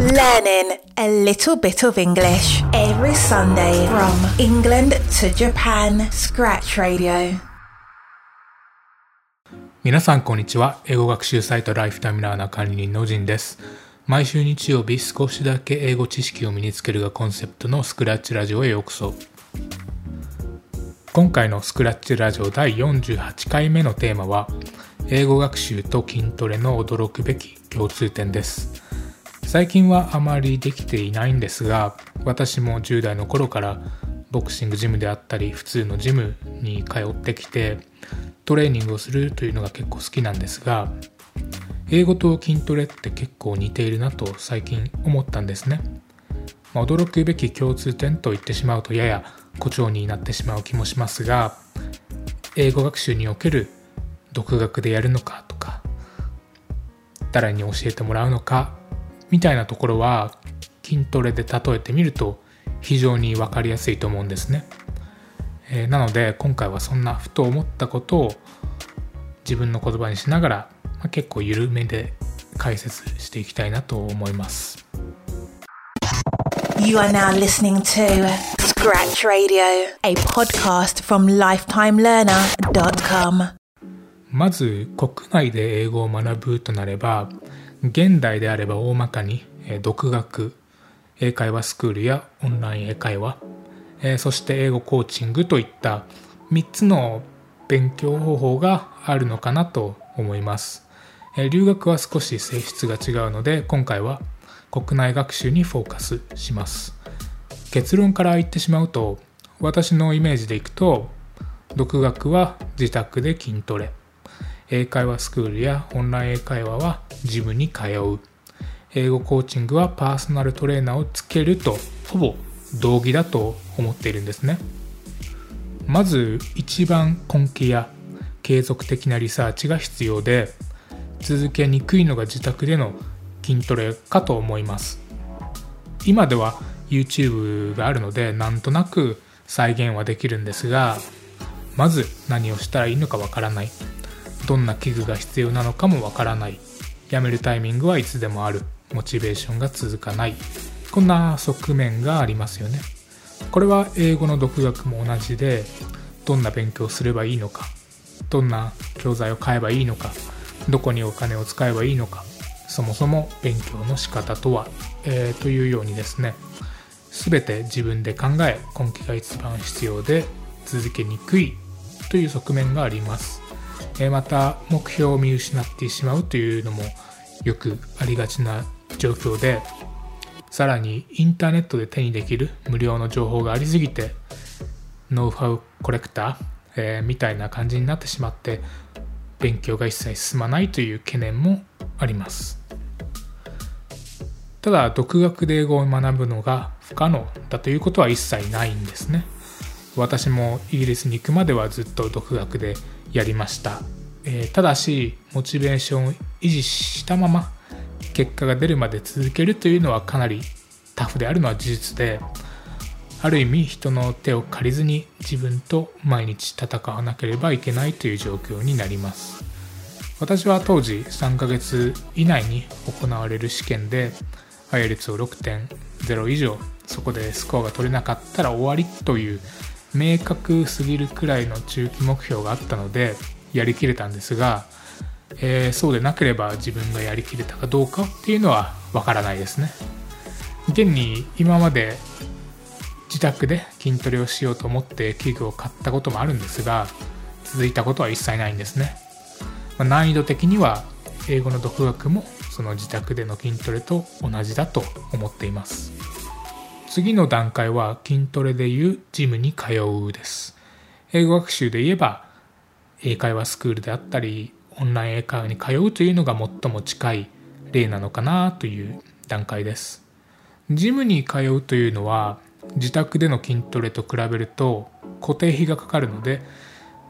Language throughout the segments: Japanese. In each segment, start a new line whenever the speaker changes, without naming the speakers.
Learning a little bit of English every Sunday from England to Japan. Scratch Radio.
皆さんこんにちは英語学習サイトライフタイムラーナー管理人のジンです毎週日曜日少しだけ英語知識を身につけるがコンセプトのスクラッチラジオへようこそ今回のスクラッチラジオ第48回目のテーマは英語学習と筋トレの驚くべき共通点です最近はあまりできていないんですが私も10代の頃からボクシングジムであったり普通のジムに通ってきてトレーニングをするというのが結構好きなんですが英語と筋トレって結構似ているなと最近思ったんですね、まあ、驚くべき共通点と言ってしまうとやや誇張になってしまう気もしますが英語学習における独学でやるのかとか誰に教えてもらうのかみたいなところは筋トレで例えてみると非常に分かりやすいと思うんですね、えー、なので今回はそんなふと思ったことを自分の言葉にしながら、まあ、結構緩めで解説していきたいなと思います
You are now listening to Scratch Radio, a podcast from lifetimelearner.com.
まず国内で英語を学ぶとなれば現代であれば大まかに独学英会話スクールやオンライン英会話そして英語コーチングといった3つの勉強方法があるのかなと思います。留学は少し性質が違うので今回は国内学習にフォーカスします。結論から言ってしまうと私のイメージでいくと独学は自宅で筋トレ。英会話スクールやオンライン英会話はジムに通う。英語コーチングはパーソナルトレーナーをつけるとほぼ同義だと思っているんですね。まず一番根気や継続的なリサーチが必要で続けにくいのが自宅での筋トレかと思います。今では YouTube があるのでなんとなく再現はできるんですがまず何をしたらいいのかわからない。どんな器具が必要なのかもわからない。やめるタイミングはいつでもある。モチベーションが続かない。こんな側面がありますよね。これは英語の独学も同じでどんな勉強すればいいのか。どんな教材を買えばいいのか。どこにお金を使えばいいのか。そもそも勉強の仕方とは、えー、というようにですね。全て自分で考え根気が一番必要で続けにくいという側面があります。また目標を見失ってしまうというのもよくありがちな状況でさらにインターネットで手にできる無料の情報がありすぎてノウハウコレクター、えー、みたいな感じになってしまって勉強が一切進まないという懸念もあります。ただ独学で英語を学ぶのが不可能だということは一切ないんですね。私もイギリスに行くまではずっと独学でやりました、えー、ただしモチベーションを維持したまま結果が出るまで続けるというのはかなりタフであるのは事実である意味人の手を借りずに自分と毎日戦わなければいけないという状況になります。私は当時3ヶ月以内に行われる試験で IELTS を6.0以上そこでスコアが取れなかったら終わりという明確すぎるくらいの中期目標があったのでやりきれたんですが、えー、そうでなければ自分がやりきれたかどうかっていうのはわからないですね。現に今まで自宅で筋トレをしようと思って器具を買ったこともあるんですが続いたことは一切ないんですね、まあ、難易度的には英語の独学もその自宅での筋トレと同じだと思っています。次の段階は筋トレでいうジムに通うです。英語学習で言えば英会話スクールであったりオンライン英会話に通うというのが最も近い例なのかなという段階です。ジムに通うというのは自宅での筋トレと比べると固定費がかかるので、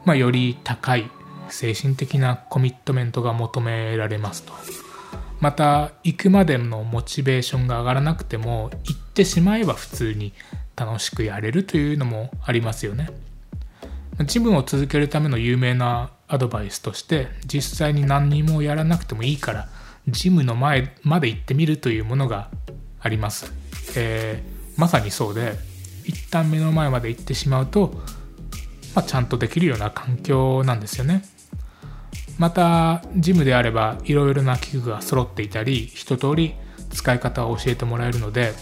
まあ、より高い精神的なコミットメントが求められますと。また行くまでのモチベーションが上がらなくても行ってしまえば普通に楽しくやれるというのもありますよねジムを続けるための有名なアドバイスとして実際に何にもやらなくてもいいからジムの前まで行ってみるというものがあります。えー、まさにそうで、一旦目の前まで行ってしまうと、まあ、ちゃんとできるような環境なんですよね。また、ジムであればいろいろな器具が揃っていたり、一通り使い方を教えてもらえるので、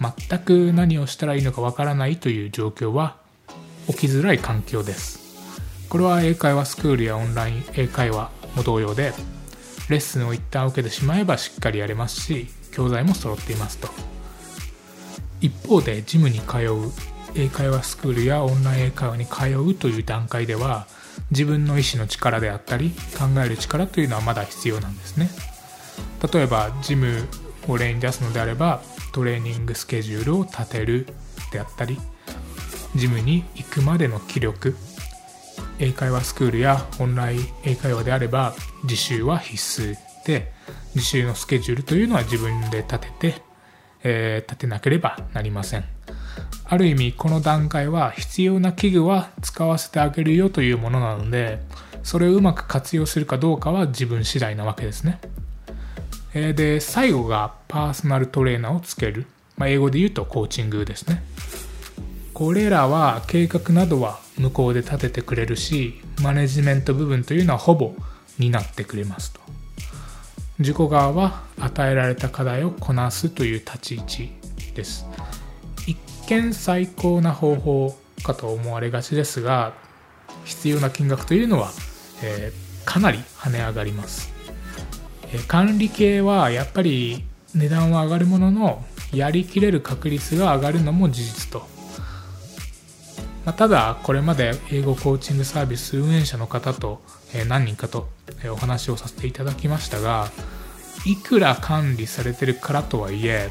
全く何をしたらいいのかわからないという状況は起きづらい環境です。これは英会話スクールやオンライン英会話も同様で、レッスンを一旦受けてしまえばしっかりやれますし、教材も揃っていますと。一方でジムに通う英会話スクールやオンライン英会話に通うという段階では自分の意思の力であったり考える力というのはまだ必要なんですね例えばジムを例に出すのであればトレーニングスケジュールを立てるであったりジムに行くまでの気力。英会話スクールやオンライン英会話であれば自習は必須で自習のスケジュールというのは自分で立てて、えー、立てなければなりません。ある意味この段階は必要な器具は使わせてあげるよというものなのでそれをうまく活用するかどうかは自分次第なわけですね。で最後がパーソナルトレーナーをつける、まあ、英語で言うとコーチングですね。これらは計画などは向こうで立ててくれるしマネジメント部分というのはほぼ担ってくれますと。自己側は与えられた課題をこなすという立ち位置です。一見最高な方法かと思われがちですが必要な金額というのは、えー、かなり跳ね上がります、管理系はやっぱり値段は上がるもののやりきれる確率が上がるのも事実とまあ、ただこれまで英語コーチングサービス運営者の方と、何人かと、お話をさせていただきましたがいくら管理されてるからとはいえ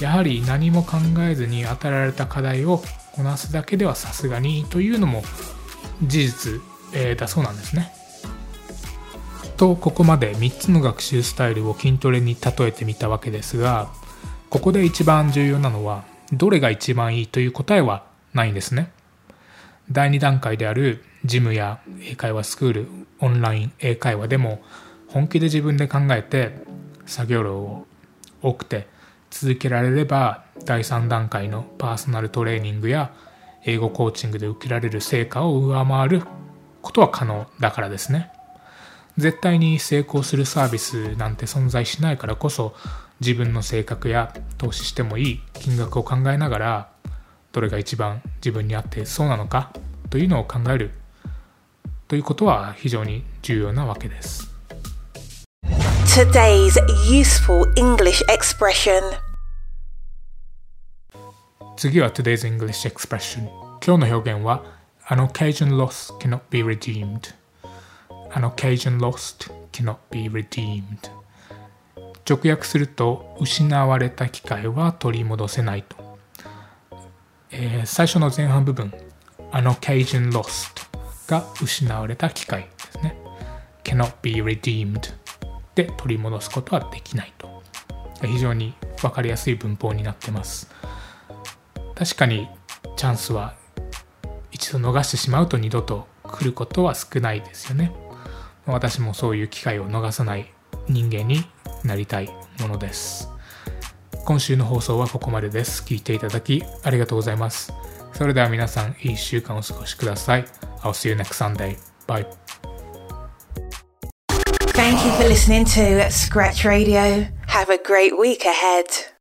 やはり何も考えずに与えられた課題をこなすだけではさすがにというのも事実、え、だそうなんですね。とここまで3つの学習スタイルを筋トレに例えてみたわけですがここで一番重要なのはどれが一番いいという答えはないんですね。第2段階であるジムや英会話スクールオンライン英会話でも本気で自分で考えて作業量を多くて続けられれば第3段階のパーソナルトレーニングや英語コーチングで受けられる成果を上回ることは可能だからですね絶対に成功するサービスなんて存在しないからこそ自分の性格や投資してもいい金額を考えながらどれが一番自分に合ってそうなのかというのを考えるということは非常に重要なわけです。Today's useful English expression. 次は Today's English expression. 今日の表現は An occasion lost cannot be redeemed. An occasion lost cannot be redeemed. 直訳すると失われた機会は取り戻せないと。えー、最初の前半部分 An occasion lost が失われた機会ですね。Cannot be redeemed で取り戻すことはできないと。非常に分かりやすい文法になってます。確かにチャンスは一度逃してしまうと二度と来ることは少ないですよね。私もそういう機会を逃さない人間になりたいものです今週の放送はここまでです。聞いていただきありがとうございます。それでは皆さん、いい1週間お過ごしください。I'll see you next Sunday. Bye.
Thank you for listening to Scratch Radio. Have a great week ahead.